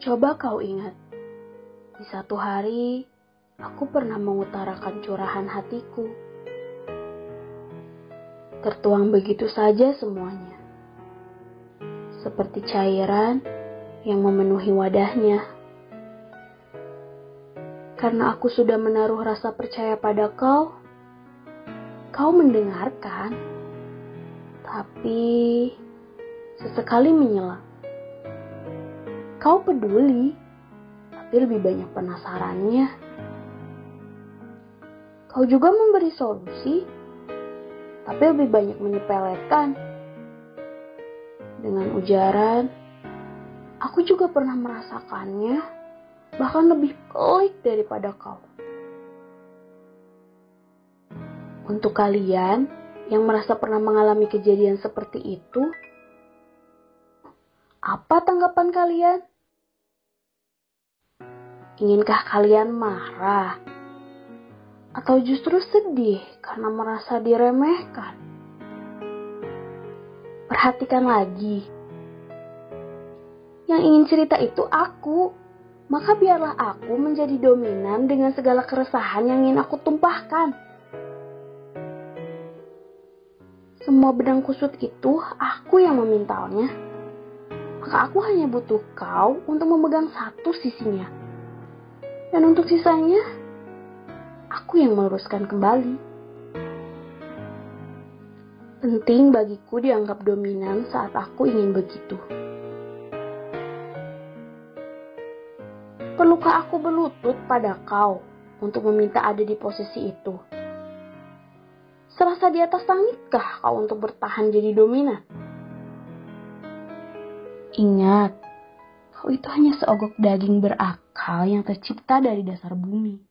Coba kau ingat, di satu hari aku pernah mengutarakan curahan hatiku. Tertuang begitu saja semuanya, seperti cairan yang memenuhi wadahnya. Karena aku sudah menaruh rasa percaya pada kau, kau mendengarkan, tapi sesekali menyelam. Kau peduli, tapi lebih banyak penasarannya. Kau juga memberi solusi, tapi lebih banyak menyepelekan. Dengan ujaran, aku juga pernah merasakannya, bahkan lebih pelik daripada kau. Untuk kalian yang merasa pernah mengalami kejadian seperti itu, apa tanggapan kalian? Inginkah kalian marah? Atau justru sedih karena merasa diremehkan? Perhatikan lagi. Yang ingin cerita itu aku. Maka biarlah aku menjadi dominan dengan segala keresahan yang ingin aku tumpahkan. Semua benang kusut itu aku yang memintalnya. Maka aku hanya butuh kau untuk memegang satu sisinya. Dan untuk sisanya, aku yang meluruskan kembali. Penting bagiku dianggap dominan saat aku ingin begitu. Perlukah aku berlutut pada kau untuk meminta ada di posisi itu? Serasa di atas langitkah kau untuk bertahan jadi dominan? Ingat, kau itu hanya seogok daging berakal yang tercipta dari dasar bumi.